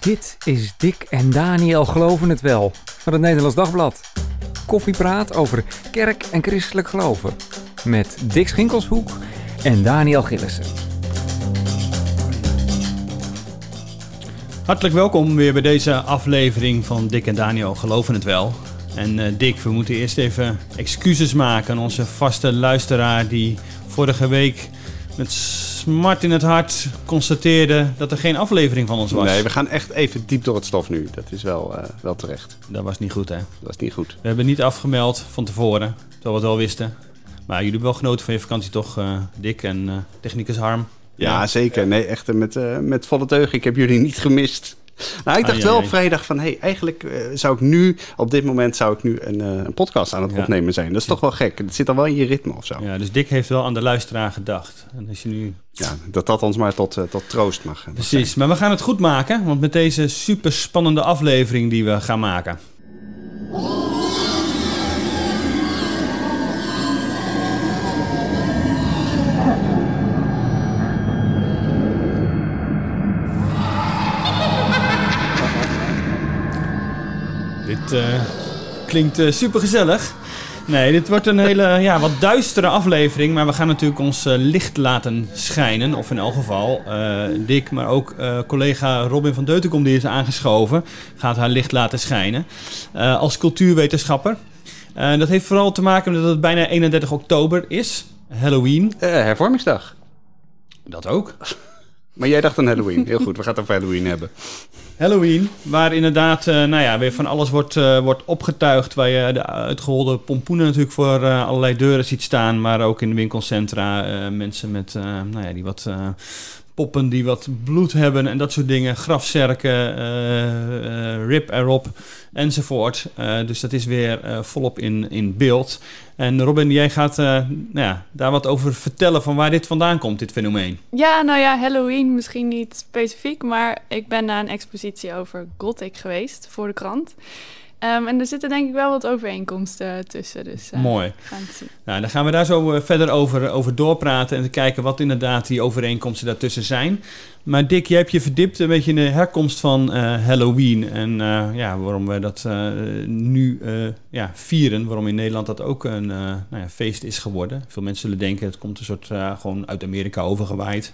Dit is Dick en Daniel Geloven het Wel van het Nederlands Dagblad. Koffiepraat over kerk en christelijk geloven. Met Dick Schinkelshoek en Daniel Gillissen. Hartelijk welkom weer bij deze aflevering van Dick en Daniel Geloven het Wel. En uh, Dick, we moeten eerst even excuses maken aan onze vaste luisteraar die vorige week met smart in het hart constateerde dat er geen aflevering van ons was. Nee, we gaan echt even diep door het stof nu. Dat is wel, uh, wel terecht. Dat was niet goed, hè? Dat was niet goed. We hebben niet afgemeld van tevoren, terwijl we het wel wisten. Maar jullie hebben wel genoten van je vakantie toch, uh, Dick en uh, technicus Harm? Ja, ja, zeker. Nee, echt met, met volle teugen. Ik heb jullie niet gemist. Nou, ik dacht ah, wel op vrijdag van, hey, eigenlijk uh, zou ik nu, op dit moment zou ik nu een, uh, een podcast aan het ja. opnemen zijn. Dat is toch wel gek. Het zit dan wel in je ritme of zo. Ja, dus Dick heeft wel aan de luisteraar gedacht. En als je nu... Ja, dat dat ons maar tot, uh, tot troost mag. Precies, maar we gaan het goed maken, want met deze super spannende aflevering die we gaan maken. Dit uh, klinkt uh, super gezellig. Nee, dit wordt een hele ja, wat duistere aflevering. Maar we gaan natuurlijk ons uh, licht laten schijnen. Of in elk geval Dick, maar ook collega Robin van Deutenkom, die is aangeschoven, gaat haar licht laten schijnen. als cultuurwetenschapper. dat heeft vooral te maken met dat het bijna 31 oktober is. Halloween. hervormingsdag. Dat ook. Maar jij dacht aan Halloween. Heel goed, we gaan het over Halloween hebben. Halloween, waar inderdaad uh, nou ja, weer van alles wordt, uh, wordt opgetuigd. Waar je de uitgeholde pompoenen natuurlijk voor allerlei deuren ziet staan. Maar ook in de winkelcentra mensen met, nou ja, die wat poppen die wat bloed hebben en dat soort dingen. Grafzerken, rip erop enzovoort. dus dat is weer volop in, in beeld. En Robin, jij gaat nou ja, daar wat over vertellen van waar dit vandaan komt, dit fenomeen. Ja, nou ja, Halloween misschien niet specifiek, maar ik ben naar een expositie over Gothic geweest voor de krant. Um, en er zitten denk ik wel wat overeenkomsten tussen. Dus, uh, Mooi. Nou, dan gaan we daar zo uh, verder over, over doorpraten en te kijken wat inderdaad die overeenkomsten daartussen zijn. Maar Dick, jij hebt je verdiept een beetje in de herkomst van uh, Halloween. En ja, waarom we dat nu ja, vieren. Waarom in Nederland dat ook een nou ja, feest is geworden. Veel mensen zullen denken, het komt een soort gewoon uit Amerika overgewaaid.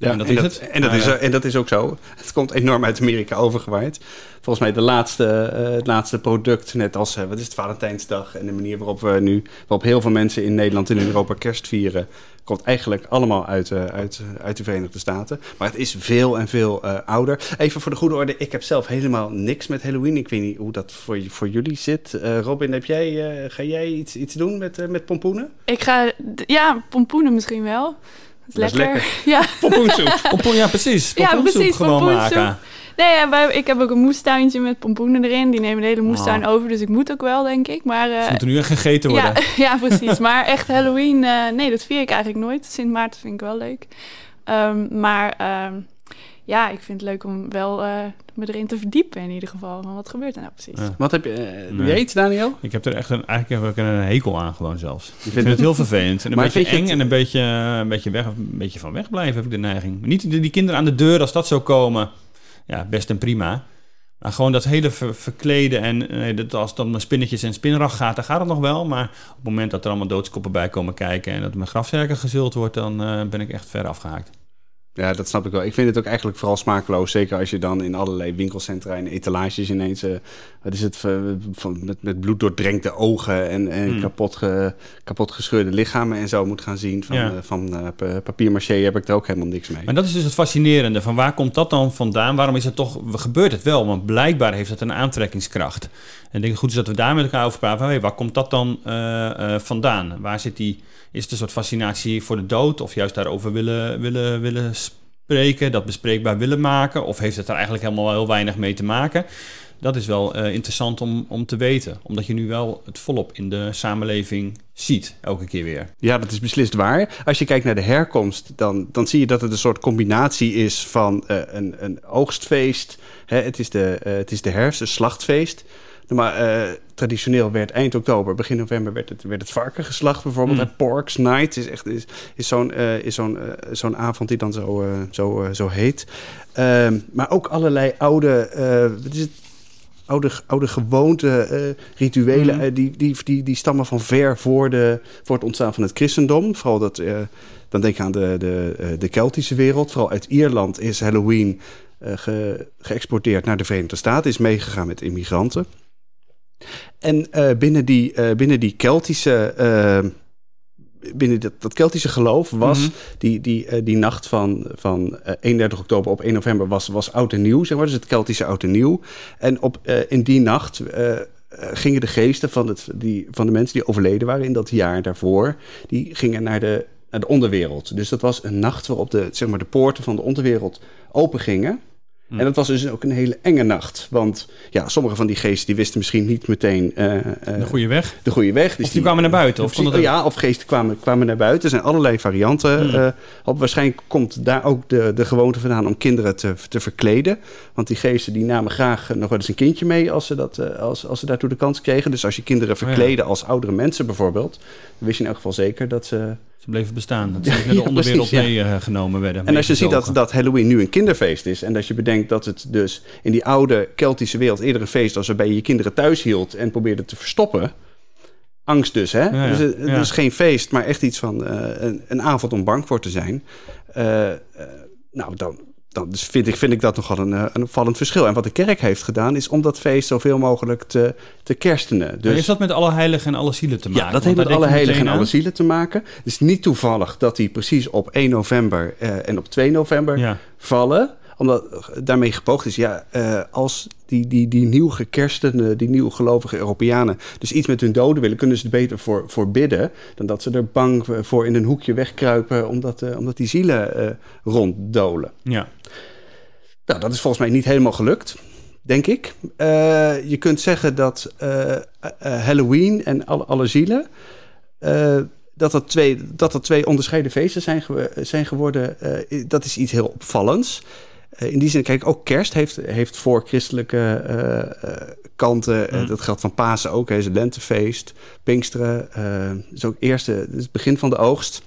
Ja, en dat, en is, dat, het. En, dat is, en dat is ook zo. Het komt enorm uit Amerika overgewaaid. Volgens mij de laatste, uh, het laatste product, net als uh, wat is het, Valentijnsdag... en de manier waarop we nu, waarop heel veel mensen in Nederland en in Europa kerst vieren... komt eigenlijk allemaal uit, uh, uit, uit de Verenigde Staten. Maar het is veel en veel ouder. Even voor de goede orde, ik heb zelf helemaal niks met Halloween. Ik weet niet hoe dat voor, voor jullie zit. Robin, heb jij, ga jij iets, iets doen met, met pompoenen? Ik ga, ja, pompoenen misschien wel is lekker. Ja. Pompoensoep. Pompoen, ja, precies. ja, precies. gewoon maken. Nee, ja, ik heb ook een moestuintje met pompoenen erin. Die nemen de hele moestuin oh. over, dus ik moet ook wel, denk ik. Maar, uh, Ze moeten nu echt gegeten worden. Ja, ja precies. maar echt Halloween, uh, nee, dat vier ik eigenlijk nooit. Sint Maarten vind ik wel leuk. Um, maar um, ja, ik vind het leuk om wel uh, me erin te verdiepen in ieder geval. Van wat gebeurt er nou precies? Ja. Wat heb je, uh, nee. je iets, Daniel? Ik heb er echt een, eigenlijk heb ik een hekel aan gewoon zelfs. Je vindt ik vind het heel vervelend. En een beetje eng het... en een beetje, een, beetje weg, een beetje van wegblijven heb ik de neiging. Niet die, die kinderen aan de deur, als dat zou komen, ja, best en prima. Maar gewoon dat hele ver, verkleden en nee, dat als het om spinnetjes en spinrag gaat, dan gaat het nog wel. Maar op het moment dat er allemaal doodskoppen bij komen kijken en dat mijn grafzerken gezult wordt, dan uh, ben ik echt ver afgehaakt. Ja, dat snap ik wel. Ik vind het ook eigenlijk vooral smakeloos. Zeker als je dan in allerlei winkelcentra en etalages ineens... Uh, wat is het, uh, van, met, met bloed doordrenkte ogen en, en hmm. kapot, ge, kapot gescheurde lichamen en zo moet gaan zien. Van, ja. uh, van papiermaché heb ik er ook helemaal niks mee. Maar dat is dus het fascinerende. Van waar komt dat dan vandaan? Waarom is het toch... Gebeurt het wel? Want blijkbaar heeft het een aantrekkingskracht. En ik denk het goed is dat we daar met elkaar over praten. Waar komt dat dan vandaan? Waar zit die... Is het een soort fascinatie voor de dood? Of juist daarover willen, willen, willen spreken, dat bespreekbaar willen maken? Of heeft het er eigenlijk helemaal heel weinig mee te maken? Dat is wel uh, interessant om, om te weten. Omdat je nu wel het volop in de samenleving ziet, elke keer weer. Ja, dat is beslist waar. Als je kijkt naar de herkomst, dan, dan zie je dat het een soort combinatie is van een, een oogstfeest. Hè, het, is de, het is de herfst, een slachtfeest Maar uh, traditioneel werd eind oktober, begin november werd het, werd het varken geslacht bijvoorbeeld. Mm. Porks Night is echt is, is zo'n uh, is zo'n uh, zo'n avond die dan zo, zo, zo heet. Ehm, maar ook allerlei oude, wat is het? Oude, oude gewoonten, rituelen, mm. die, die, die, die stammen van ver voor, de, voor het ontstaan van het christendom. Vooral dat, dan denk je aan de, de, de Keltische wereld. Vooral uit Ierland is Halloween ge, geëxporteerd naar de Verenigde Staten, is meegegaan met immigranten. En uh, binnen, die, uh, binnen die Keltische. Uh, binnen dat, dat Keltische geloof was mm -hmm. die, die, die nacht van, van 31 oktober op 1 november was, was oud en nieuw, zeg maar. Dus het Keltische oud en nieuw. En op, in die nacht gingen de geesten van, het, die, van de mensen die overleden waren in dat jaar daarvoor, die gingen naar de, naar de onderwereld. Dus dat was een nacht waarop de, zeg maar, de poorten van de onderwereld open gingen. Hm. En dat was dus ook een hele enge nacht. Want ja, sommige van die geesten die wisten misschien niet meteen... Uh, uh, de goede weg? De goede weg. Dus of die, kwamen naar buiten? Of of, ja, of geesten kwamen, kwamen naar buiten. Er zijn allerlei varianten mm. uh, op. Waarschijnlijk komt daar ook de, de gewoonte vandaan om kinderen te, te verkleden. Want die geesten die namen graag nog wel eens een kindje mee... als ze, dat, als, als ze daartoe de kans kregen. Dus als je kinderen verkleden oh, ja. als oudere mensen bijvoorbeeld... dan wist je in elk geval zeker dat ze ze bleven bestaan. Dat ze naar de onderwereld meegenomen werden. En als je ziet dat, dat Halloween nu een kinderfeest is... en dat je bedenkt dat het dus in die oude Keltische wereld... eerder een feest was waarbij je je kinderen thuis hield... en probeerde te verstoppen... Angst dus, hè? Ja, ja. Dus het, is geen feest, maar echt iets van uh, een, een, avond om bang voor te zijn. Uh, uh, nou, dan, dan dus vind, ik, vind ik dat nogal een, eh, een opvallend verschil. En wat de kerk heeft gedaan, is om dat feest zoveel mogelijk te, te kerstenen. Dus, heeft dat met alle heiligen en alle zielen te maken? Ja, dat heeft met alle heiligen en alle zielen te maken. Het is niet toevallig dat die precies op 1 november uh, en op 2 november ja. vallen omdat daarmee gepoogd is, ja, uh, als die, die, die nieuw gekerstende, die nieuw gelovige Europeanen dus iets met hun doden willen, kunnen ze er beter voor, voor bidden dan dat ze er bang voor in een hoekje wegkruipen omdat, uh, omdat die zielen ronddolen. Ja. Nou, dat is volgens mij niet helemaal gelukt, denk ik. je kunt zeggen dat Halloween en alle, alle zielen dat dat twee, dat dat twee onderscheiden feesten zijn, zijn geworden, dat is iets heel opvallends. Uh, in die zin, kijk, ook kerst heeft, heeft voor christelijke uh, kanten. Mm. dat geldt van Pasen ook, is het lentefeest. Pinksteren, is ook eerste, het begin van de oogst.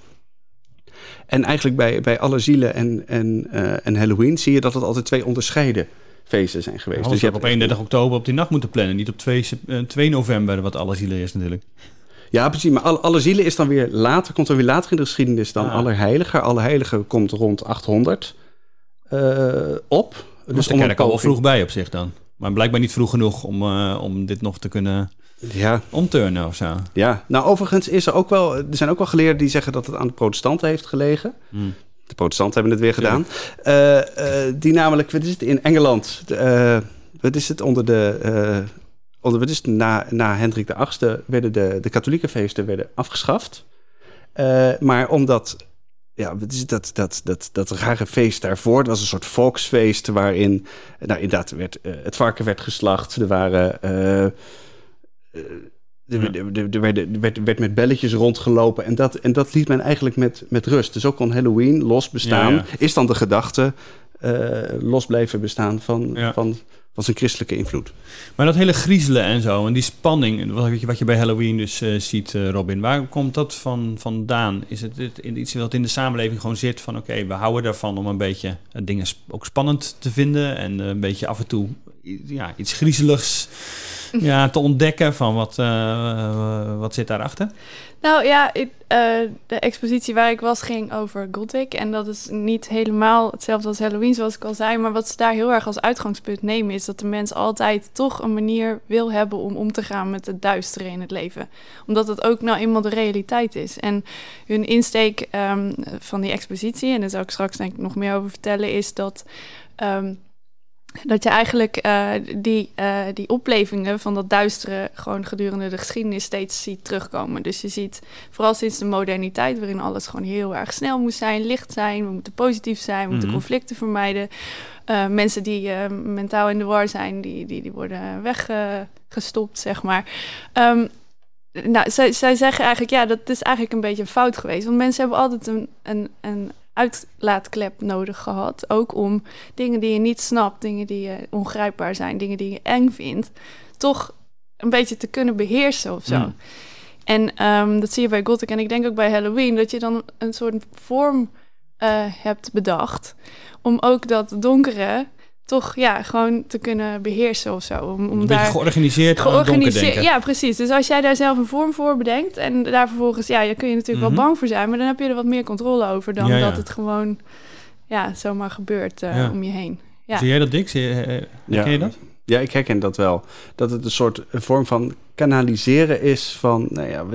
En eigenlijk bij, bij alle zielen en, en, en Halloween zie je dat het altijd twee onderscheiden feesten zijn geweest. dus je hebt op 31 oktober op die nacht moeten plannen, niet op 2, 2 november, wat alle zielen is natuurlijk. Ja, precies. Maar alle, alle zielen is dan weer later, komt dan weer later in de geschiedenis dan. Allerheiligen. Allerheiligen komt rond 800 uh, op. Dus de kerk al wel vroeg bij op zich dan. Maar blijkbaar niet vroeg genoeg om, uh, om dit nog te kunnen ja. omturnen of zo. Ja, nou overigens is er ook wel... Er zijn ook wel geleerden die zeggen dat het aan de protestanten heeft gelegen. Hmm. De protestanten hebben het weer gedaan. Uh, die namelijk, wat is het, in Engeland... wat is het, onder de... onder, wat is het, na, na Hendrik de VIII werden de, de katholieke feesten werden afgeschaft. maar omdat ja, dat, dat, dat, dat, dat rare feest daarvoor. Het was een soort volksfeest waarin, nou inderdaad, werd, uh, het varken werd geslacht. Er waren. Uh, er, er, werd, werd, werd, met belletjes rondgelopen en dat, en dat liet men eigenlijk met, met rust. Dus ook kon Halloween los bestaan. Ja, ja. Is dan de gedachte uh, los blijven bestaan van, ja. van, was een christelijke invloed. Maar dat hele griezelen en zo, en die spanning, wat je, wat je bij Halloween dus uh, ziet, uh, Robin, waar komt dat van, vandaan? Is het, iets wat in de samenleving gewoon zit van oké, we houden ervan om een beetje uh, dingen ook spannend te vinden en een beetje af en toe ja, iets griezeligs ja, te ontdekken van wat, wat zit daarachter? Nou ja, ik, uh, de expositie waar ik was ging over Gothic. En dat is niet helemaal hetzelfde als Halloween, zoals ik al zei. Maar wat ze daar heel erg als uitgangspunt nemen, is dat de mens altijd toch een manier wil hebben om om te gaan met het duistere in het leven. Omdat het ook nou eenmaal de realiteit is. En hun insteek um, van die expositie, en daar zal ik straks denk ik nog meer over vertellen, is dat. Um, dat je eigenlijk uh, die, uh, die oplevingen van dat duistere gewoon gedurende de geschiedenis steeds ziet terugkomen. Dus je ziet vooral sinds de moderniteit, waarin alles gewoon heel erg snel moet zijn, licht zijn, we moeten positief zijn, we moeten mm -hmm. conflicten vermijden. Uh, mensen die mentaal in de war zijn, die, die, die worden weggestopt, zeg maar. Um, nou, zij, zij zeggen eigenlijk, ja, dat is eigenlijk een beetje een fout geweest. Want mensen hebben altijd een, een, een uitlaatklep nodig gehad. Ook om dingen die je niet snapt, dingen die je ongrijpbaar zijn, dingen die je eng vindt, toch een beetje te kunnen beheersen of zo. Mm. En ehm, dat zie je bij Gothic en ik denk ook bij Halloween, dat je dan een soort vorm eh, hebt bedacht om ook dat donkere toch ja, gewoon te kunnen beheersen of zo. Om, om een daar georganiseerd, georganiseerd. denken. Ja, precies. Dus als jij daar zelf een vorm voor bedenkt en daar vervolgens, ja, je kun je natuurlijk Mhm. wel bang voor zijn, maar dan heb je er wat meer controle over dan Ja, ja. dat het gewoon ja, zomaar gebeurt eh, Ja. om je heen. Ja. Zie jij dat, Dick? Zie je, eh, herken je dat? Ja, ik herken dat wel. Dat het een soort een vorm van kanaliseren is van, nou ja,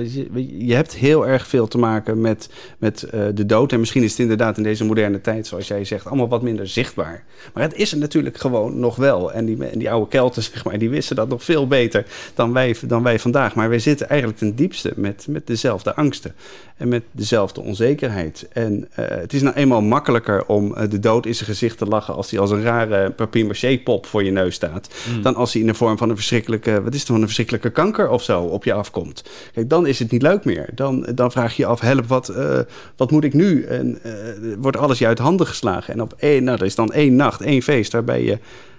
je, hebt heel erg veel te maken met, met eh, de dood. En misschien is het inderdaad in deze moderne tijd, zoals jij zegt, allemaal wat minder zichtbaar. Maar het is er natuurlijk gewoon nog wel. En die, en die oude Kelten, zeg maar, die wisten dat nog veel beter dan wij, dan wij vandaag. Maar wij zitten eigenlijk ten diepste met, met dezelfde angsten en met dezelfde onzekerheid. En eh, het is nou eenmaal makkelijker om eh, de dood in zijn gezicht te lachen als hij als een rare papier-maché pop voor je neus staat Mm. dan als hij in de vorm van een verschrikkelijke, wat is het van een verschrikkelijke kanker of zo op je afkomt. Kijk, dan is het niet leuk meer. Dan, dan vraag je je af, help, wat, eh, wat moet ik nu? En eh, wordt alles je uit handen geslagen. En op één, nou, er is dan één nacht, één feest, waarbij je,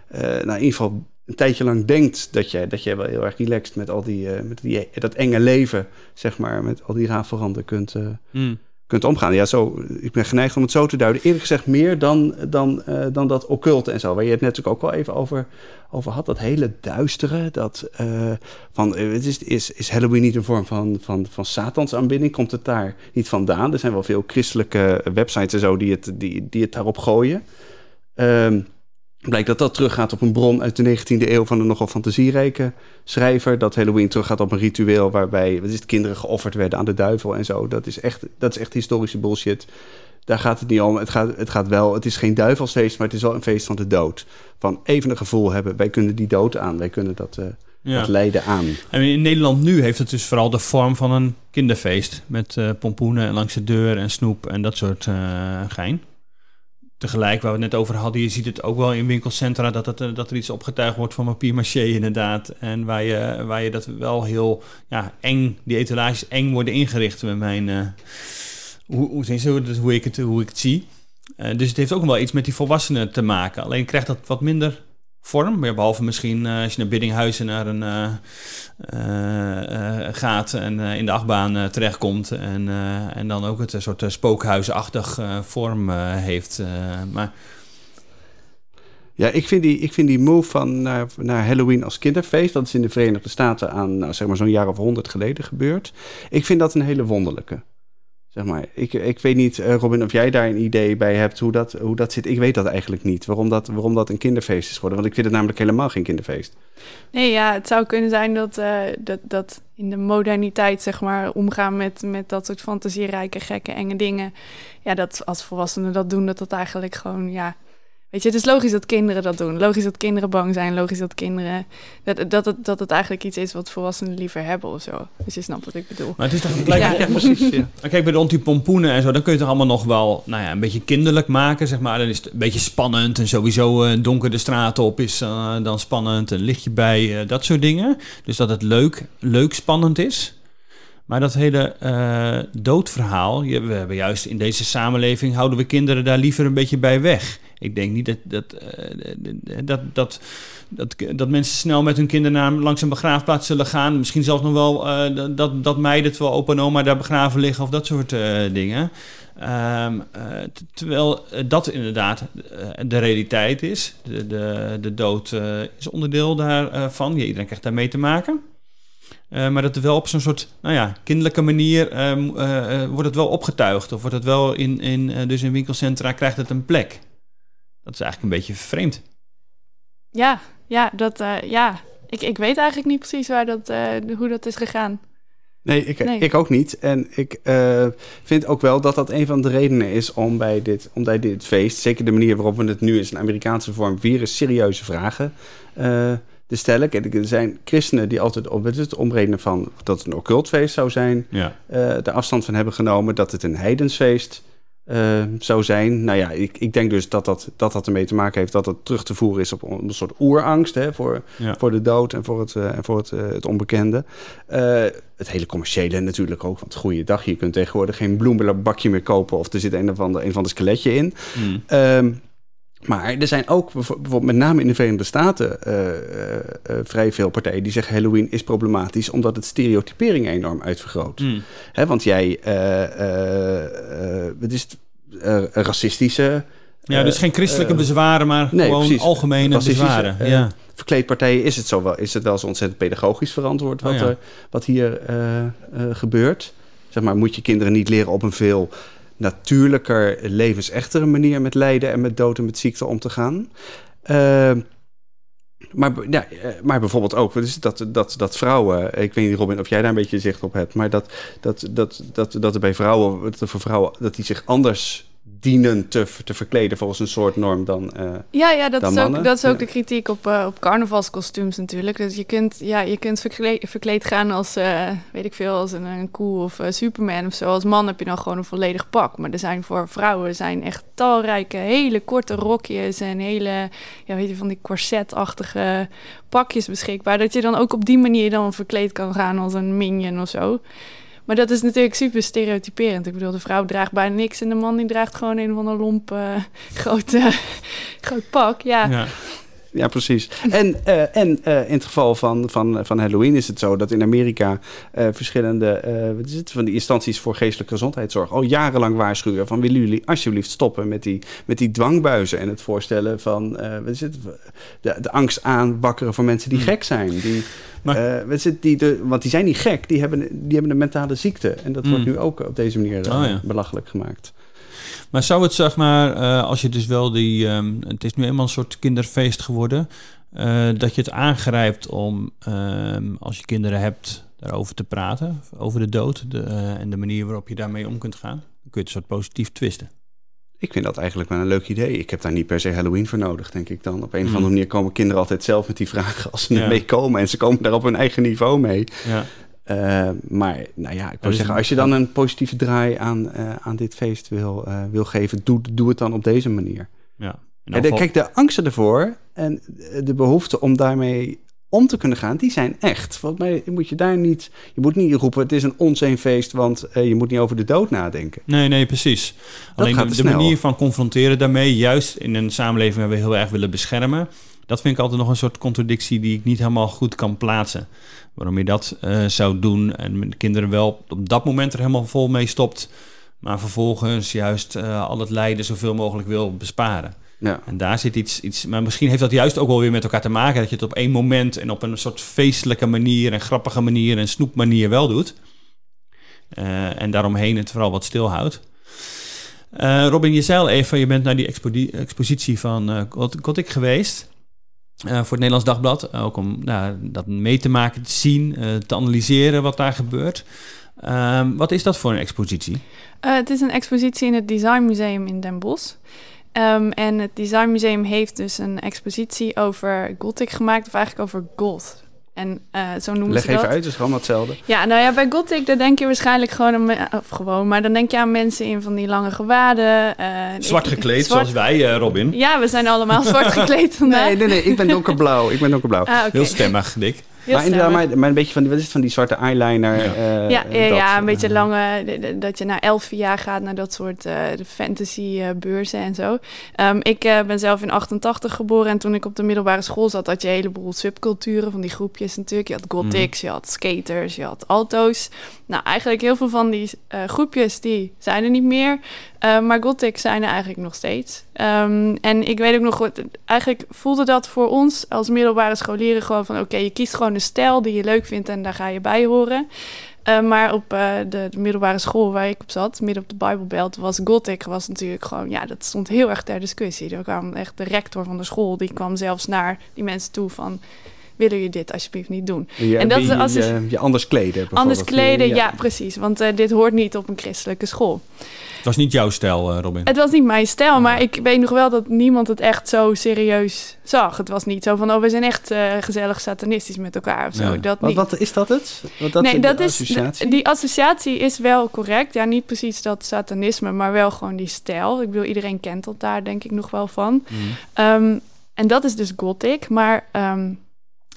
eh, nou, in ieder geval een tijdje lang denkt dat je, dat je wel heel erg relaxed met al die, met die, dat enge leven, zeg maar, met al die rafelranden kunt, eh, Mm. Kunt omgaan. Ja, zo, ik ben geneigd om het zo te duiden. Eerlijk gezegd meer dan, dan, eh, dan dat occulte en zo. Waar je het net ook al even over, over had. Dat hele duistere. Dat, eh, van, eh, het is, is, is Halloween niet een vorm van, van, van satans aanbidding? Komt het daar niet vandaan? Er zijn wel veel christelijke websites en zo die het, die, die het daarop gooien. Ehm, blijkt dat dat teruggaat op een bron uit de 19e eeuw van een nogal fantasierijke schrijver. Dat Halloween teruggaat op een ritueel waarbij wat is het, kinderen geofferd werden aan de duivel en zo. Dat is echt, dat is echt historische bullshit. Daar gaat het niet om. Het gaat, het gaat wel, het is geen duivelsfeest, maar het is wel een feest van de dood. Van even een gevoel hebben, wij kunnen die dood aan, wij kunnen dat, Ja. dat lijden aan. En in Nederland nu heeft het dus vooral de vorm van een kinderfeest. Met eh, pompoenen langs de deur en snoep en dat soort eh, gein. Tegelijk, waar we het net over hadden, je ziet het ook wel in winkelcentra... dat, het, eh, dat er iets opgetuigd wordt van papier-maché inderdaad. En waar je, waar je dat wel heel ja, eng, die etalages eng worden ingericht met mijn... eh, hoe, hoe, hoe, ik het, hoe ik het zie. Eh, dus het heeft ook wel iets met die volwassenen te maken. Alleen krijgt dat wat minder vorm. Behalve misschien eh, als je naar Biddinghuizen naar een eh, gaat en in de achtbaan terechtkomt. En, en dan ook het een soort spookhuisachtig vorm heeft. maar Ja, ik vind die, ik vind die move van naar, naar Halloween als kinderfeest... dat is in de Verenigde Staten aan nou, zeg maar zo'n jaar of honderd geleden gebeurd. Ik vind dat een hele wonderlijke. Zeg maar, ik, ik weet niet, eh, Robin, of jij daar een idee bij hebt hoe dat, hoe dat zit. Ik weet dat eigenlijk niet, waarom dat, waarom dat een kinderfeest is geworden. Want ik vind het namelijk helemaal geen kinderfeest. Nee, ja, het zou kunnen zijn dat, eh, dat, dat in de moderniteit, zeg maar, omgaan met, met dat soort fantasierijke, gekke, enge dingen. Ja, dat als volwassenen dat doen, dat dat eigenlijk gewoon, ja. Weet je, het is logisch dat kinderen dat doen. Logisch dat kinderen bang zijn. Logisch dat kinderen. Dat, dat, het, dat het eigenlijk iets is wat volwassenen liever hebben of zo. Dus je snapt wat ik bedoel. Maar het is toch gelijk... Ja. Ja. precies. Ja. Maar Kijk, bij de antipompoenen en zo, dan kun je het allemaal nog wel nou ja, een beetje kinderlijk maken, zeg maar. Dan is het een beetje spannend en sowieso eh, donker de straat op is eh, dan spannend. Een lichtje bij, eh, dat soort dingen. Dus dat het leuk, leuk spannend is. Maar dat hele eh, doodverhaal, je- we hebben juist in deze samenleving, houden we kinderen daar liever een beetje bij weg. Ik denk niet dat, dat, eh, dat, dat, dat, dat mensen snel met hun kinderen langs een begraafplaats zullen gaan. Misschien zelfs nog wel eh, dat- dat, meiden, terwijl opa en oma daar begraven liggen of dat soort eh, dingen. Ehm, eh, terwijl dat inderdaad de realiteit is. De, de, de dood is onderdeel daarvan. Ja, iedereen krijgt daarmee te maken. Maar dat er wel op zo'n soort, nou ja, kinderlijke manier wordt het wel opgetuigd. Of wordt het wel in, in, dus in winkelcentra krijgt het een plek. Dat is eigenlijk een beetje vreemd. Ja, ja, dat, eh, ja. Ik, ik weet eigenlijk niet precies waar dat, eh, hoe dat is gegaan. Nee, ik, Nee. ik ook niet. En ik eh, vind ook wel dat dat een van de redenen is om bij, dit, om bij dit feest, zeker de manier waarop we het nu is, een Amerikaanse vorm, weer eens serieuze vragen eh, te stellen. Kijk, er zijn christenen die altijd op het omrekenen van dat het een occultfeest zou zijn, Ja. eh de afstand van hebben genomen dat het een heidensfeest eh, zou zijn. Nou ja, ik, ik denk dus dat dat, dat dat ermee te maken heeft dat het terug te voeren is op een soort oerangst hè, voor, Ja. voor de dood en voor het, eh, en voor het, eh, het onbekende. Eh, het hele commerciële natuurlijk ook, want goeiedag, je kunt tegenwoordig geen bloembakje meer kopen of er zit een of ander, een van de skeletje in. Mm. Ehm, Maar er zijn ook bijvoorbeeld met name in de Verenigde Staten uh, vrij veel partijen die zeggen Halloween is problematisch omdat het stereotypering enorm uitvergroot. Mm. Hè, want jij, het is racistische. Ja, dus geen christelijke bezwaren, maar gewoon algemene bezwaren. ja. Verkleedpartijen is het, zo wel, is het wel zo ontzettend pedagogisch verantwoord wat, oh er, wat hier gebeurt. Zeg maar, moet je kinderen niet leren op een veel natuurlijker, levensechtere manier met lijden en met dood en met ziekte om te gaan. Uh, maar, ja, eh, maar bijvoorbeeld ook dus dat, dat, dat vrouwen, ik weet niet Robin of jij daar een beetje zicht op hebt, maar dat, dat, dat, dat, dat er bij vrouwen, dat er voor vrouwen, dat die zich anders dienen te, te verkleden volgens een soort norm dan. Uh, ja, ja, dat is ook, dat is ook de kritiek op, uh, op carnavalskostuums natuurlijk. Dus je kunt, ja, je kunt verkleed, verkleed gaan als, uh, weet ik veel, als een, een koe of Superman of zo. Als man heb je dan gewoon een volledig pak. Maar er zijn voor vrouwen zijn echt talrijke, hele korte rokjes en hele, ja, weet je, van die corsetachtige pakjes beschikbaar. Dat je dan ook op die manier dan verkleed kan gaan als een minion of zo. Maar dat is natuurlijk super stereotyperend. Ik bedoel, de vrouw draagt bijna niks en de man die draagt gewoon een van de lomp uh, grote, groot pak. Ja. Ja, precies. En, uh, en uh, in het geval van, van, van Halloween is het zo dat in Amerika uh, verschillende wat is het, van die instanties voor geestelijke gezondheidszorg al jarenlang waarschuwen van willen jullie alsjeblieft stoppen met die, met die dwangbuizen en het voorstellen van wat is het, de, de angst aanwakkeren voor mensen die hmm. gek zijn. Die, maar, uh, die de, want die zijn niet gek, die hebben, die hebben een mentale ziekte. En dat wordt mm. nu ook op deze manier uh, belachelijk gemaakt. Maar zou het, zeg maar, uh, als je dus wel die... Um, het is nu eenmaal een soort kinderfeest geworden... dat je het aangrijpt om, um, als je kinderen hebt, daarover te praten. Over de dood de, en de manier waarop je daarmee om kunt gaan. Dan kun je het soort positief twisten. Ik vind dat eigenlijk wel een leuk idee. Ik heb daar niet per se Halloween voor nodig, denk ik dan. Op een of andere mm. manier komen kinderen altijd zelf met die vragen als ze ja. ermee komen. En ze komen daar op hun eigen niveau mee. Ja. Uh, maar nou ja, ik wil zeggen, als je dan een positieve draai aan, uh, aan dit feest wil, uh, wil geven, doe, doe het dan op deze manier. Ja. En de, kijk, de angsten ervoor en de behoefte om daarmee om te kunnen gaan, die zijn echt. Volgens mij moet je daar niet, je moet niet roepen, het is een onzeenfeest, want je moet niet over de dood nadenken. Nee, nee, precies. Dat Alleen de, de manier van confronteren daarmee, juist in een samenleving waar we heel erg willen beschermen, dat vind ik altijd nog een soort contradictie die ik niet helemaal goed kan plaatsen. Waarom je dat uh, zou doen en met de kinderen wel op dat moment er helemaal vol mee stopt, maar vervolgens juist uh, al het lijden zoveel mogelijk wil besparen. Ja. En daar zit iets, iets. Maar misschien heeft dat juist ook wel weer met elkaar te maken. Dat je het op één moment en op een soort feestelijke manier en grappige manier en snoepmanier wel doet. Uh, en daaromheen het vooral wat stilhoudt. Uh, Robin, je zei al even, je bent naar die expositie van uh, Gothic geweest. Voor het Nederlands Dagblad. Ook om nou, dat mee te maken, te zien, te analyseren wat daar gebeurt. Ehm, wat is dat voor een expositie? het is een expositie in het Design Museum in Den Bosch. Um, en het Design Museum heeft dus een expositie over Gothic gemaakt, of eigenlijk over goth. En uh, zo noemen Leg ze dat. even uit, het is gewoon hetzelfde. Ja, nou ja, bij Gothic, daar denk je waarschijnlijk gewoon aan, of gewoon, maar dan denk je aan mensen in van die lange gewaden. Uh, zwart gekleed, zoals wij, uh, Robin. Ja, we zijn allemaal zwart gekleed vandaag. Nee, nee, nee, ik ben donkerblauw. Ik ben donkerblauw. Ah, okay. Heel stemmig, Dick maar inderdaad, maar, maar, een beetje van die, wat is het, van die zwarte eyeliner. Ja, uh, ja, ja, ja, een beetje lange, dat je naar elf jaar gaat naar dat soort uh, fantasy beurzen en zo. Um, ik ben zelf in 88 geboren en toen ik op de middelbare school zat, had je een heleboel subculturen van die groepjes natuurlijk. Je had gothics, mm. je had skaters, je had alto's. Nou, eigenlijk heel veel van die groepjes, die zijn er niet meer. Maar gothic zijn er eigenlijk nog steeds. Um, en ik weet ook nog, eigenlijk voelde dat voor ons als middelbare scholieren gewoon van... oké, je kiest gewoon een stijl die je leuk vindt en daar ga je bij horen. Uh, maar op de, de, middelbare school waar ik op zat, midden op de Bijbelbelt, was Gothic was natuurlijk gewoon, ja, dat stond heel erg ter discussie. Er kwam echt de rector van de school, die kwam zelfs naar die mensen toe van, willen je dit alsjeblieft niet doen? en dat je, als je, je, anders kleden. Anders kleden, ja. ja, precies. Want uh, dit hoort niet op een christelijke school. Het was niet jouw stijl, uh, Robin. Het was niet mijn stijl, maar ik weet nog wel dat niemand het echt zo serieus zag. Het was niet zo van, oh, we zijn echt uh, gezellig satanistisch met elkaar of zo. Dat wat, wat, is dat het? Wat dat nee, dat is die associatie is wel correct. Ja, niet precies dat satanisme, maar wel gewoon die stijl. Ik bedoel, iedereen kent dat daar denk ik nog wel van. Mm. Um, en dat is dus gothic, maar um,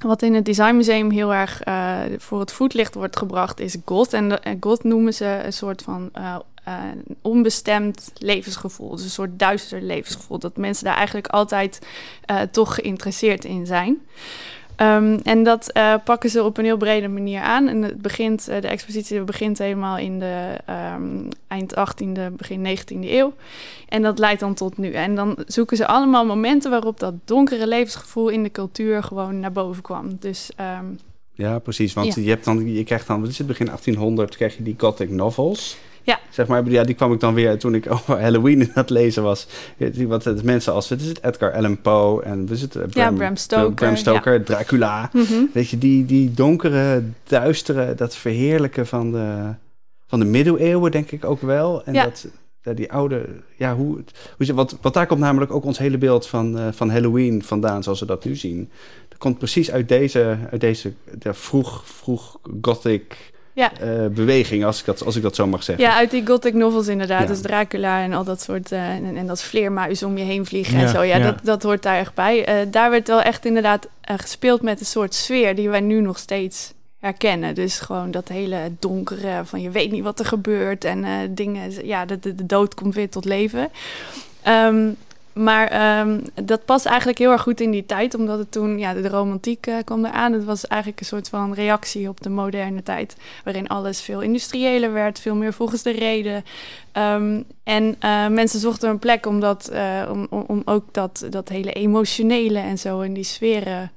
wat in het Designmuseum heel erg uh, voor het voetlicht wordt gebracht, is God. En, en God noemen ze een soort van uh, onbestemd levensgevoel. Dus een soort duister levensgevoel. Dat mensen daar eigenlijk altijd toch geïnteresseerd in zijn. Um, en dat uh, pakken ze op een heel brede manier aan. En het begint, uh, de expositie begint helemaal in de um, eind 18e, begin 19e eeuw. En dat leidt dan tot nu. En dan zoeken ze allemaal momenten waarop dat donkere levensgevoel in de cultuur gewoon naar boven kwam. Dus. Um, ja, precies. Want ja. je, hebt dan, je krijgt dan, wat is het, begin 1800 krijg je die Gothic novels. Ja. Zeg maar, ja, die kwam ik dan weer toen ik over Halloween aan het lezen was. Wat het mensen als, het is het Edgar Allan Poe en is het Bram, ja, Bram Stoker, Bram Stoker ja. Dracula. Mm -hmm. Weet je, die, die donkere, duistere, dat verheerlijken van de, van de middeleeuwen denk ik ook wel. En ja. dat, dat die oude, ja, hoe, hoe wat, wat daar komt namelijk ook ons hele beeld van, uh, van Halloween vandaan, zoals we dat nu zien. Dat komt precies uit deze, uit deze de vroeg, vroeg gothic ja. uh, beweging, als ik, dat, als ik dat zo mag zeggen. Ja, uit die gothic novels inderdaad. Ja. Dus Dracula en al dat soort... Uh, en, en, dat vleermuis om je heen vliegen ja, en zo. Ja, ja, Dat, dat hoort daar echt bij. Uh, daar werd wel echt inderdaad gespeeld met een soort sfeer... die wij nu nog steeds herkennen. Dus gewoon dat hele donkere van je weet niet wat er gebeurt... en dingen, ja, de, de, de, dood komt weer tot leven. Um, maar um, dat past eigenlijk heel erg goed in die tijd, omdat het toen, ja, de romantiek uh, kwam eraan. Het was eigenlijk een soort van reactie op de moderne tijd, waarin alles veel industriëler werd, veel meer volgens de reden. Um, en uh, mensen zochten een plek om, dat, uh, om, om, om, ook dat, dat hele emotionele en zo in die sferen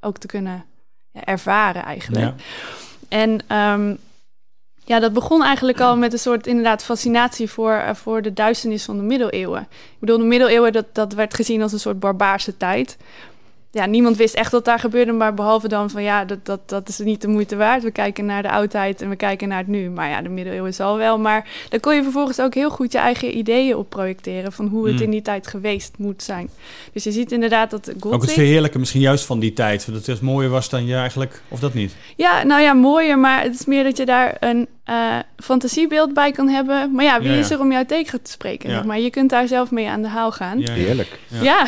ook te kunnen ja, ervaren eigenlijk. Ja. En um, ja, dat begon eigenlijk al met een soort inderdaad fascinatie voor, uh, voor de duisternis van de middeleeuwen. Ik bedoel, de middeleeuwen, dat, dat werd gezien als een soort barbaarse tijd. Ja, niemand wist echt wat daar gebeurde, maar behalve dan van ja, dat, dat, dat is niet de moeite waard. We kijken naar de oudheid en we kijken naar het nu. Maar ja, de middeleeuwen zal wel. Maar dan kon je vervolgens ook heel goed je eigen ideeën op projecteren van hoe het Mm. in die tijd geweest moet zijn. Dus je ziet inderdaad dat Ook het Gothic... verheerlijken misschien juist van die tijd. Dat het mooier was dan je eigenlijk... Of dat niet? Ja, nou ja, mooier, maar het is meer dat je daar een uh, fantasiebeeld bij kan hebben. Maar ja, wie Ja, ja. is er om jou tegen te spreken? Ja. maar je kunt daar zelf mee aan de haal gaan. Heerlijk. Ja. Ja,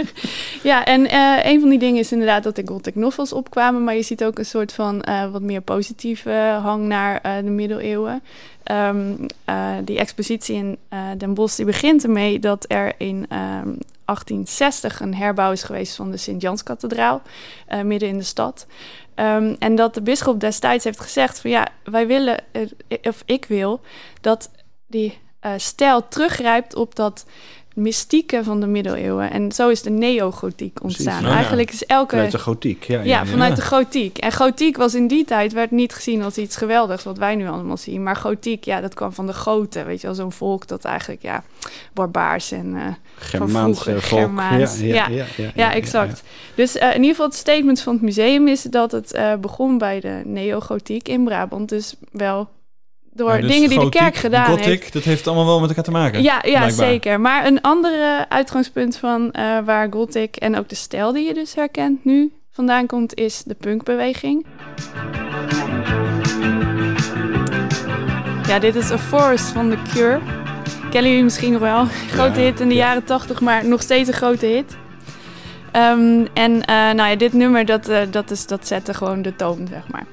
ja en eh, een van die dingen is inderdaad dat de Gothic novels opkwamen, maar je ziet ook een soort van eh, wat meer positieve hang naar eh, de middeleeuwen. Ehm, eh, die expositie in eh, Den Bosch die begint ermee dat er in ehm, 1860 een herbouw is geweest van de Sint-Janskathedraal, eh midden in de stad. Ehm, en dat de bisschop destijds heeft gezegd van ja, wij willen, eh, of ik wil, dat die eh, stijl teruggrijpt op dat mystieke van de middeleeuwen. En zo is de neogotiek ontstaan. Ja. Eigenlijk is elke... Vanuit de gotiek, ja. ja, vanuit ja. de gotiek. En gotiek was in die tijd werd niet gezien als iets geweldigs, wat wij nu allemaal zien. Maar gotiek, ja, dat kwam van de goten, weet je wel, zo'n volk dat eigenlijk, ja, barbaars en eh, Germaans vroeger, eh, volk. Germaans, Ja, ja, ja. ja, ja, ja, exact. Dus eh, in ieder geval het statement van het museum is dat het eh, begon bij de neogotiek in Brabant. Dus wel door Ja, dus dingen die de kerk gedaan gothic, heeft. dat heeft allemaal wel met elkaar te maken. Ja, ja blijkbaar. zeker. Maar een andere uitgangspunt van eh, waar Gothic en ook de stijl die je dus herkent nu vandaan komt, is de punkbeweging. Ja, dit is A Forest van The Cure. Kennen jullie misschien nog wel. Grote Ja, hit in de ja. jaren 80, maar nog steeds een grote hit. Ehm, en eh, nou ja, dit nummer, dat, eh, dat, is, dat zette gewoon de toon, zeg maar.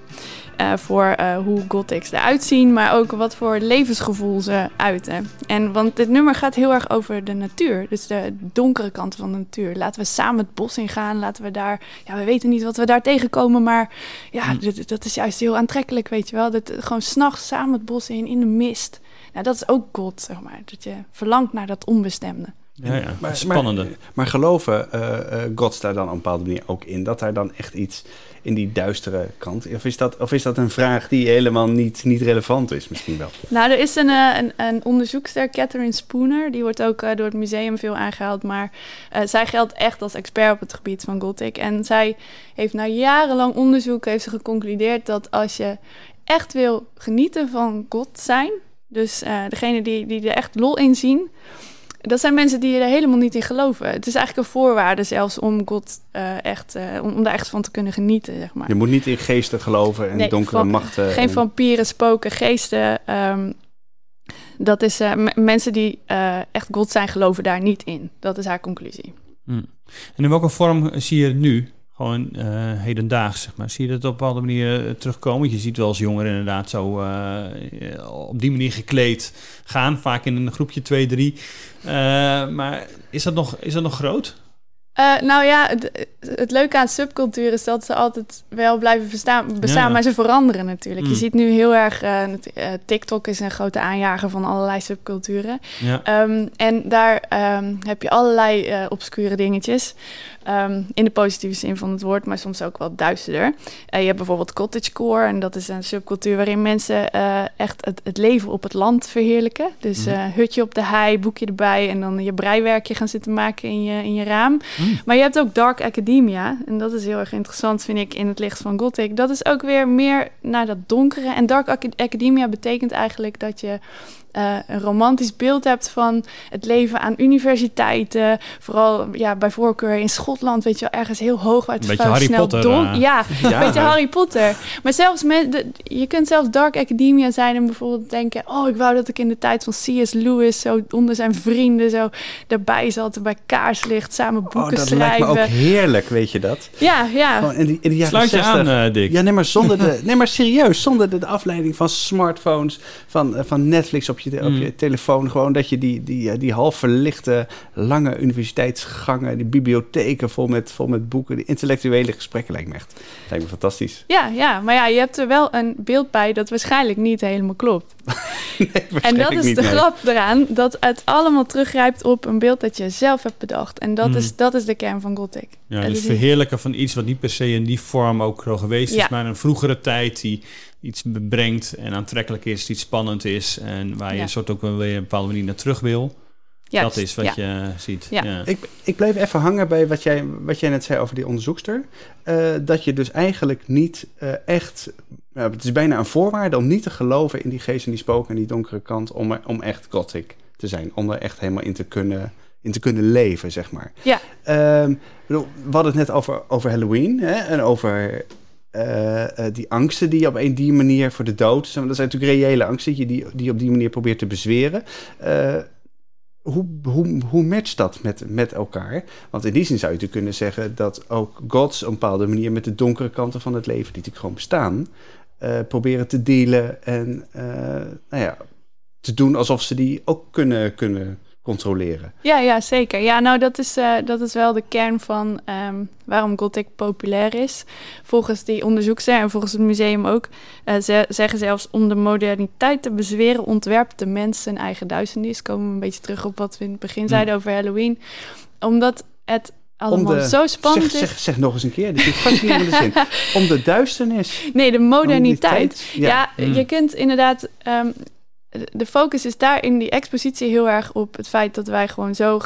Eh, voor eh, hoe gothics eruit zien, maar ook wat voor levensgevoel ze uiten. En want dit nummer gaat heel erg over de natuur, dus de donkere kant van de natuur. Laten we samen het bos ingaan, laten we daar, ja, we weten niet wat we daar tegenkomen, maar ja, dat, dat is juist heel aantrekkelijk, weet je wel. Dat, gewoon s'nachts samen het bos in, in de mist. Nou, dat is ook God, zeg maar, dat je verlangt naar dat onbestemde. Ja, ja. Maar- Spannende. Maar, maar geloven eh eh God daar dan op een bepaalde manier ook in? Dat daar dan echt iets in die duistere kant... Of is dat, of is dat een vraag die helemaal niet, niet relevant is misschien wel? Nou, er is een, eh, een, een onderzoekster, Catherine Spooner. Die wordt ook eh, door het museum veel aangehaald. Maar eh, zij geldt echt als expert op het gebied van Gothic. En zij heeft na jarenlang onderzoek heeft ze geconcludeerd dat als je echt wil genieten van God zijn... dus degene die, die er echt lol in zien... Dat zijn mensen die er helemaal niet in geloven. Het is eigenlijk een voorwaarde zelfs om God eh, echt, eh, om, om daar echt van te kunnen genieten, zeg maar. Je moet niet in geesten geloven en Nee, donkere van- machten. Geen en- vampieren, spoken, geesten. ehm, dat is eh, mensen die eh, echt God zijn, geloven daar niet in. Dat is haar conclusie. Hm. En in welke vorm zie je het nu? Gewoon uh, hedendaags, zeg maar. Zie je dat op een bepaalde manier terugkomen? Want je ziet wel als jongeren inderdaad zo op die manier gekleed gaan. Vaak in een groepje 2, 3. maar is dat nog, is dat nog groot? Nou ja, het, het, leuke aan subcultuur is dat ze altijd wel blijven bestaan, bestaan maar ze veranderen natuurlijk. Je mm. ziet nu heel erg, TikTok is een grote aanjager van allerlei subculturen. Ja. Um, en daar um, heb je allerlei obscure dingetjes. Um, in de positieve zin van het woord, maar soms ook wat duisterder. Uh, je hebt bijvoorbeeld cottagecore en dat is een subcultuur waarin mensen uh, echt het, het, leven op het land verheerlijken. Dus uh, hutje op de hei, boekje erbij en dan je breiwerkje gaan zitten maken in je, in je raam. Mm. Maar je hebt ook Dark Academia en dat is heel erg interessant vind ik in het licht van Gothic. Dat is ook weer meer naar dat donkere en Dark Academia betekent eigenlijk dat je uh, een romantisch beeld hebt van het leven aan universiteiten. Vooral ja, bij voorkeur in Schotland, weet je wel, ergens heel hoog uit Beetje Harry snel Potter. Uh. Ja, een beetje Harry Potter. Maar zelfs met de, je kunt zelfs Dark Academia zijn en bijvoorbeeld denken: oh, ik wou dat ik in de tijd van C.S. Lewis zo onder zijn vrienden zo daarbij zat, bij kaarslicht, samen boeken oh, dat schrijven. Dat lijkt me ook heerlijk, weet je dat? Ja, ja. Gewoon in die, in die jaren 60. aan, uh, Dick. Ja, nee, maar zonder de, nee, maar serieus, zonder de, de afleiding van smartphones, van, van Netflix op je, op mm. je telefoon. Gewoon dat je die, die, die half verlichte lange universiteitsgangen, die bibliotheken vol met, vol met boeken, die intellectuele gesprekken lijkt me echt lijkt me fantastisch. Ja, ja, maar ja, je hebt er wel een beeld bij dat waarschijnlijk niet helemaal klopt. nee, en dat is de grap eraan, dat het allemaal teruggrijpt op een beeld dat je zelf hebt bedacht. En dat, mm. is, dat is de kern van Gothic. Ja, dus verheerlijken van iets wat niet per se in die vorm ook geweest is, maar een vroegere tijd die iets brengt en aantrekkelijk is, iets spannend is en waar je een soort ook wel weer een bepaalde manier naar terug wil. dat is wat je ziet. Ja. Ik, ik bleef even hangen bij wat jij, wat jij net zei over die onderzoekster. Uh, dat je dus eigenlijk niet uh, echt. Uh, het is bijna een voorwaarde om niet te geloven in die geest en die spoken en die donkere kant. Om, er, om echt gothic te zijn. Om er echt helemaal in te kunnen, in te kunnen leven, zeg maar. Ja. Um, we hadden het net over, over Halloween hè, en over uh, die angsten die op een die manier voor de dood. Dat zijn natuurlijk reële angsten die, die je op die manier probeert te bezweren. Uh, hoe, hoe, hoe matcht dat met, met elkaar? Want in die zin zou je natuurlijk kunnen zeggen dat ook gods op een bepaalde manier met de donkere kanten van het leven, die natuurlijk gewoon bestaan, proberen te delen en nou ja, te doen alsof ze die ook kunnen, kunnen controleren. Ja, ja zeker. Ja, nou, dat is, uh, dat is wel de kern van um, waarom Gothic populair is. Volgens die onderzoekster en volgens het museum ook, uh, ze zeggen zelfs om de moderniteit te bezweren, ontwerpt de mens zijn eigen duisternis. Komen we een beetje terug op wat we in het begin hm. zeiden over Halloween. Omdat het allemaal de, zo spannend zeg, zeg, zeg, nog eens een keer, dit is fascinerende zin. Om de duisternis. Nee, de moderniteit. Ja, ja je kunt inderdaad... Um, de focus is daar in die expositie heel erg op het feit dat wij gewoon zo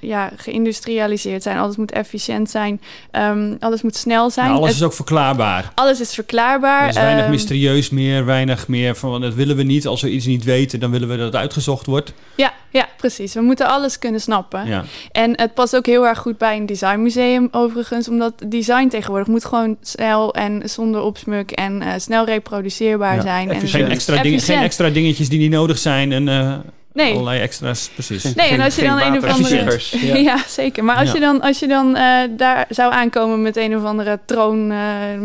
ja, geïndustrialiseerd zijn. Alles moet efficiënt zijn, um, alles moet snel zijn. alles is ook verklaarbaar. Alles is verklaarbaar. Er is weinig um, mysterieus meer, weinig meer van dat willen we niet. Als we iets niet weten, dan willen we dat het uitgezocht wordt. Ja, ja, precies. We moeten alles kunnen snappen. Ja. En het past ook heel erg goed bij een designmuseum overigens, omdat design tegenwoordig moet gewoon snel en zonder opsmuk en uh, snel reproduceerbaar zijn. En geen, extra ding, geen extra dingetjes die niet nodig zijn en uh, nee. allerlei extra's, precies. Nee, en als je dan een of andere... Ja. ja. zeker. Maar als je dan, als je dan uh, daar zou aankomen met een of andere troon uh,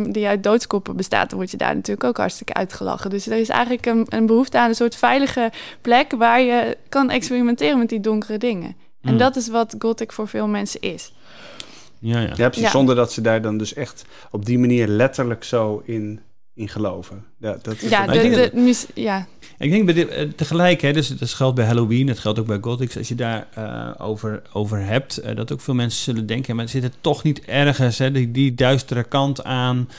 die uit doodskoppen bestaat, dan word je daar natuurlijk ook hartstikke uitgelachen. Dus er is eigenlijk een, een behoefte aan een soort veilige plek waar je kan experimenteren met die donkere dingen. En mm. dat is wat Gothic voor veel mensen is. Ja, ja. ja precies. Zonder dat ze daar dan dus echt op die manier letterlijk zo in in geloven. Ja, dat is ja, de, de, ja. Ik denk bij eh, tegelijk, hè, dus dat geldt bij Halloween, het geldt ook bij Gothic, als je daar uh, over, over hebt, uh, dat ook veel mensen zullen denken, maar zit er toch niet ergens, hè, die, die duistere kant aan,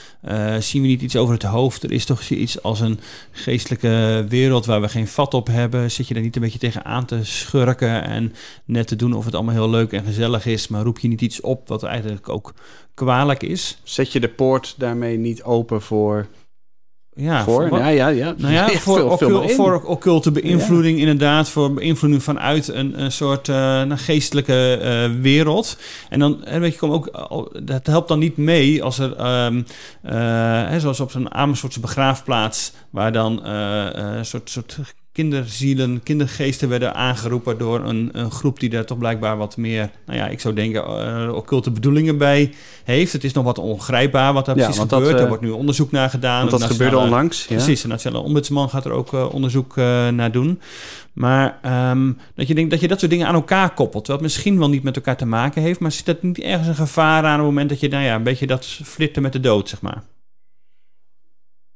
zien we niet iets over het hoofd, er is toch iets als een geestelijke wereld waar we geen vat op hebben, zit je daar niet een beetje tegen aan te schurken en net te doen of het allemaal heel leuk en gezellig is, maar roep je niet iets op wat eigenlijk ook kwalijk is? Zet je de poort daarmee niet open voor ja, voor, ja, ja, ja. Nou ja, voor, veel, voor occulte beïnvloeding inderdaad, voor beïnvloeding vanuit een, een soort uh, een geestelijke uh, wereld. En dan, en weet je, kom ook, dat helpt dan niet mee als er, um, uh, hè, zoals op zo'n Amersfoortse begraafplaats, waar dan een soort, soort kinderzielen, kindergeesten werden aangeroepen door een, een groep die daar toch blijkbaar wat meer, nou ja, ik zou denken, uh, occulte bedoelingen bij heeft. Het is nog wat ongrijpbaar wat daar precies gebeurt. Dat, uh, er wordt nu onderzoek naar gedaan. Want dat gebeurde onlangs. Ja. Precies, de Nationale Ombudsman gaat er ook uh, onderzoek naar doen. Maar um, dat, je denkt, dat je dat soort dingen aan elkaar koppelt, wat misschien wel niet met elkaar te maken heeft, maar zit dat niet ergens een gevaar aan op het moment dat je, nou ja, een beetje dat flirten met de dood, zeg maar?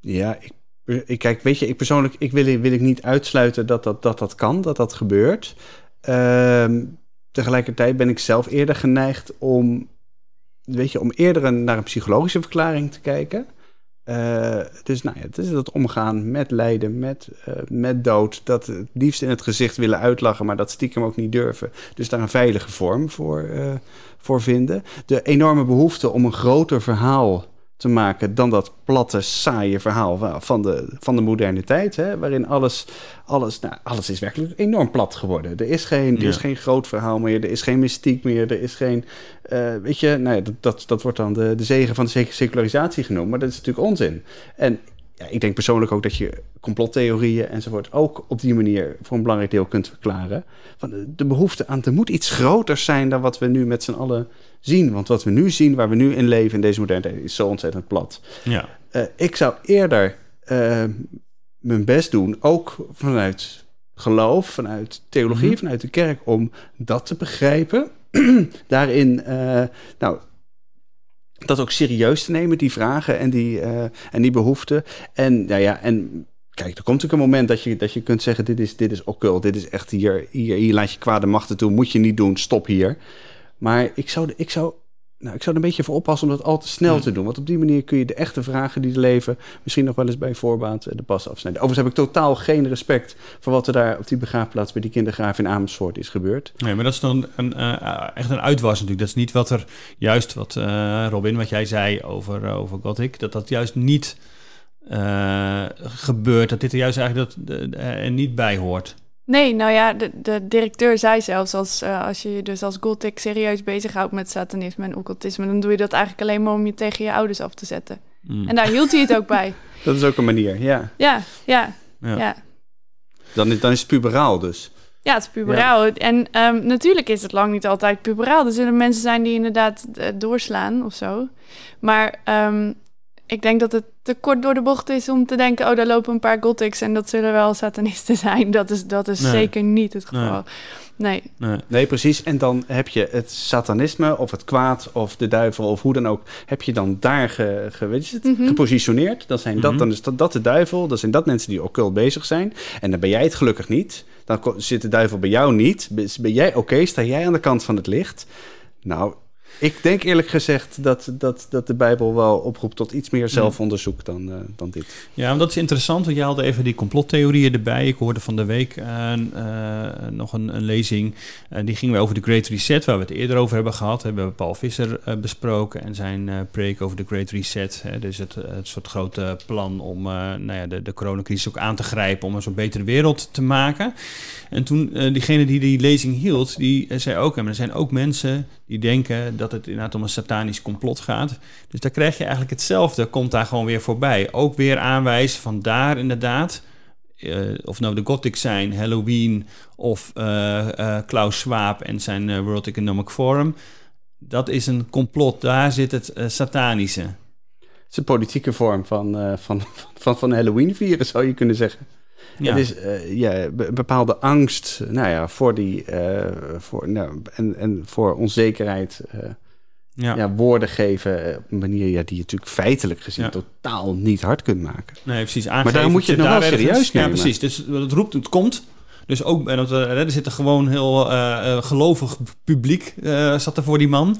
Ja, ik ik, kijk, weet je, ik persoonlijk ik wil, wil ik niet uitsluiten dat dat, dat, dat kan, dat dat gebeurt. Ehm, tegelijkertijd ben ik zelf eerder geneigd om, weet je, om eerder naar een psychologische verklaring te kijken. Uh, dus nou ja, het is dat omgaan met lijden, met, uh, met dood. Dat het liefst in het gezicht willen uitlachen, maar dat stiekem ook niet durven. Dus daar een veilige vorm voor, voor vinden. De enorme behoefte om een groter verhaal te maken dan dat platte, saaie verhaal van de, van de moderne tijd. Hè, waarin alles, alles, nou, alles is werkelijk enorm plat geworden. Er is geen, er is geen groot verhaal meer, er is geen mystiek meer, er is geen. Uh, weet je, nou ja, dat, dat, dat wordt dan de, de zegen van de secularisatie genoemd, maar dat is natuurlijk onzin. En ja, ik denk persoonlijk ook dat je complottheorieën enzovoort ook op die manier voor een belangrijk deel kunt verklaren. Van de, de behoefte aan, er moet iets groters zijn dan wat we nu met z'n allen zien. Want wat we nu zien, waar we nu in leven in deze moderne tijd, is zo ontzettend plat. Ja. Uh, ik zou eerder uh, mijn best doen, ook vanuit geloof, vanuit theologie, mm -hmm. vanuit de kerk, om dat te begrijpen. Daarin, uh, nou, dat ook serieus te nemen, die vragen en die, en die behoeften. En, nou ja, en kijk, er komt ook een moment dat je, dat je kunt zeggen: dit is, dit is occult, dit is echt hier, hier, hier laat je kwade machten toe, moet je niet doen, stop hier. Maar ik zou, ik zou, nou, ik zou er een beetje voor oppassen om dat al te snel hmm. te doen. Want op die manier kun je de echte vragen die er leven misschien nog wel eens bij voorbaat de pas afsnijden. Overigens heb ik totaal geen respect voor wat er daar op die begraafplaats bij die kindergraaf in Amersfoort is gebeurd. Nee, maar dat is dan een, uh, echt een uitwas natuurlijk. Dat is niet wat er juist, wat uh, Robin, wat jij zei over, uh, over Gothic, dat dat juist niet gebeurt. Dat dit er juist eigenlijk dat, er niet bij hoort. Nee, nou ja, de, de directeur zei zelfs als, uh, als je je dus als Gothic serieus bezighoudt met satanisme en occultisme, dan doe je dat eigenlijk alleen maar om je tegen je ouders af te zetten. Mm. En daar hield hij het ook bij. Dat is ook een manier, ja. Ja, ja, ja. ja. Dan, is, dan is het puberaal dus. Ja, het is puberaal. Ja. En um, natuurlijk is het lang niet altijd puberaal. Er zullen mensen zijn die inderdaad uh, doorslaan of zo. Maar um, ik denk dat het te kort door de bocht is om te denken... oh, daar lopen een paar gothics en dat zullen wel satanisten zijn. Dat is, dat is nee. zeker niet het geval. Nee. Nee. nee. precies. En dan heb je het satanisme of het kwaad of de duivel of hoe dan ook... heb je dan daar ge, ge, weet je het, mm -hmm. gepositioneerd. Dan, zijn dat, mm -hmm. dan is dat, dat de duivel, dan zijn dat mensen die occult bezig zijn. En dan ben jij het gelukkig niet. Dan zit de duivel bij jou niet. Ben jij oké? Okay? Sta jij aan de kant van het licht? Nou, ik denk eerlijk gezegd dat, dat, dat de Bijbel wel oproept tot iets meer zelfonderzoek dan, uh, dan dit. Ja, dat is interessant, want je haalde even die complottheorieën erbij. Ik hoorde van de week uh, uh, nog een, een lezing, die ging weer over de Great Reset, waar we het eerder over hebben gehad. We hebben Paul Visser besproken en zijn preek over de Great Reset. Hè, dus het, het soort grote plan om nou ja, de, de coronacrisis ook aan te grijpen om een zo betere wereld te maken. En toen, diegene die die lezing hield, die zei ook, en er zijn ook mensen die denken dat het inderdaad om een satanisch complot gaat. Dus daar krijg je eigenlijk hetzelfde, komt daar gewoon weer voorbij. Ook weer aanwijzen van daar inderdaad, uh, of nou de Gothic zijn, Halloween of uh, uh, Klaus Schwab en zijn World Economic Forum. Dat is een complot, daar zit het satanische. Het is een politieke vorm van, van, van, van Halloween vieren, zou je kunnen zeggen. Ja. Het is uh, ja, een bepaalde angst nou ja, voor die, uh, voor, nou, en, en voor onzekerheid. Uh, ja. ja. woorden geven op een manier ja, die je natuurlijk feitelijk gezien ja. totaal niet hard kunt maken. Nee, precies. maar daar moet je het nog wel serieus nemen. Ja, precies. Dus het roept, het komt. Dus ook, en er zit er gewoon heel uh, gelovig publiek uh, zat er voor die man.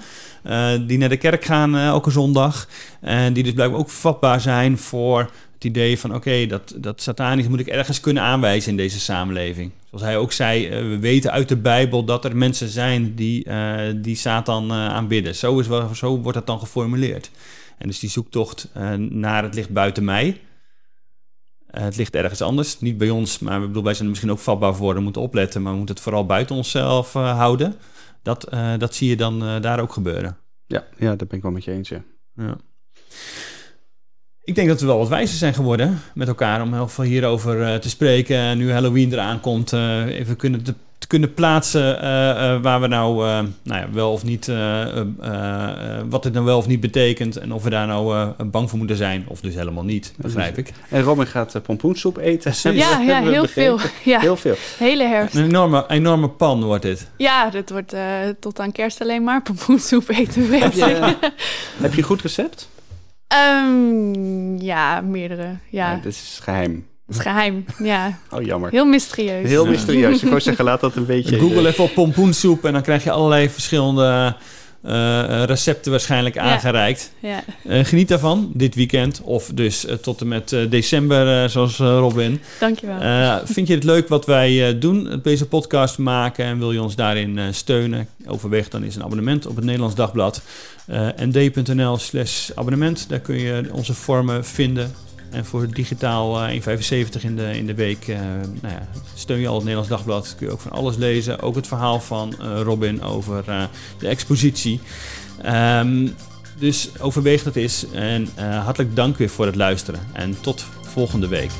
die naar de kerk gaan elke zondag. En die dus blijkbaar ook vatbaar zijn voor het idee van oké, okay, dat, dat satanisch moet ik ergens kunnen aanwijzen in deze samenleving. Zoals hij ook zei, uh, we weten uit de Bijbel dat er mensen zijn die, uh, die Satan uh, aanbidden. Zo, is wel, zo wordt dat dan geformuleerd. En dus die zoektocht naar het ligt buiten mij. het ligt ergens anders, niet bij ons, maar we bedoel, wij zijn er misschien ook vatbaar voor. We moeten opletten, maar we moeten het vooral buiten onszelf houden. Dat, dat zie je dan daar ook gebeuren. Ja, ja, dat ben ik wel met je eens. Ja. ja. Ik denk dat we wel wat wijzer zijn geworden met elkaar om heel veel hierover uh, te spreken. Nu Halloween eraan komt, uh, even kunnen te, te, kunnen plaatsen uh, waar we nou, nou ja, wel of niet, wat het nou wel of niet betekent en of we daar nou bang voor moeten zijn of dus helemaal niet, begrijp ik. En Robin gaat pompoensoep eten. Ja, ja heel veel. Ja. Heel veel. Hele herfst. Een enorme, enorme pan wordt dit. Ja, dit wordt tot aan kerst alleen maar pompoensoep eten. heb, je, heb je een goed recept? Um, ja, meerdere. Ja. dat is geheim. Dat is geheim, ja. Oh, jammer. Heel mysterieus. Heel mysterieus. Ik wou zeggen, laat dat een beetje... Google even op pompoensoep en dan krijg je allerlei verschillende uh, recepten waarschijnlijk aangereikt. Ja. Uh, geniet daarvan dit weekend of dus tot en met december, zoals Robin. Dankjewel. vind je het leuk wat wij doen, deze podcast maken en wil je ons daarin steunen? Overweeg dan eens een abonnement op het Nederlands Dagblad. nd.nl slash abonnement, daar kun je onze vormen vinden. En voor digitaal uh, 1,75 in de, in de week uh, nou ja, steun je al het Nederlands Dagblad. Kun je ook van alles lezen. Ook het verhaal van uh, Robin over de expositie. Um, dus overweeg dat eens. En hartelijk dank weer voor het luisteren. En tot volgende week.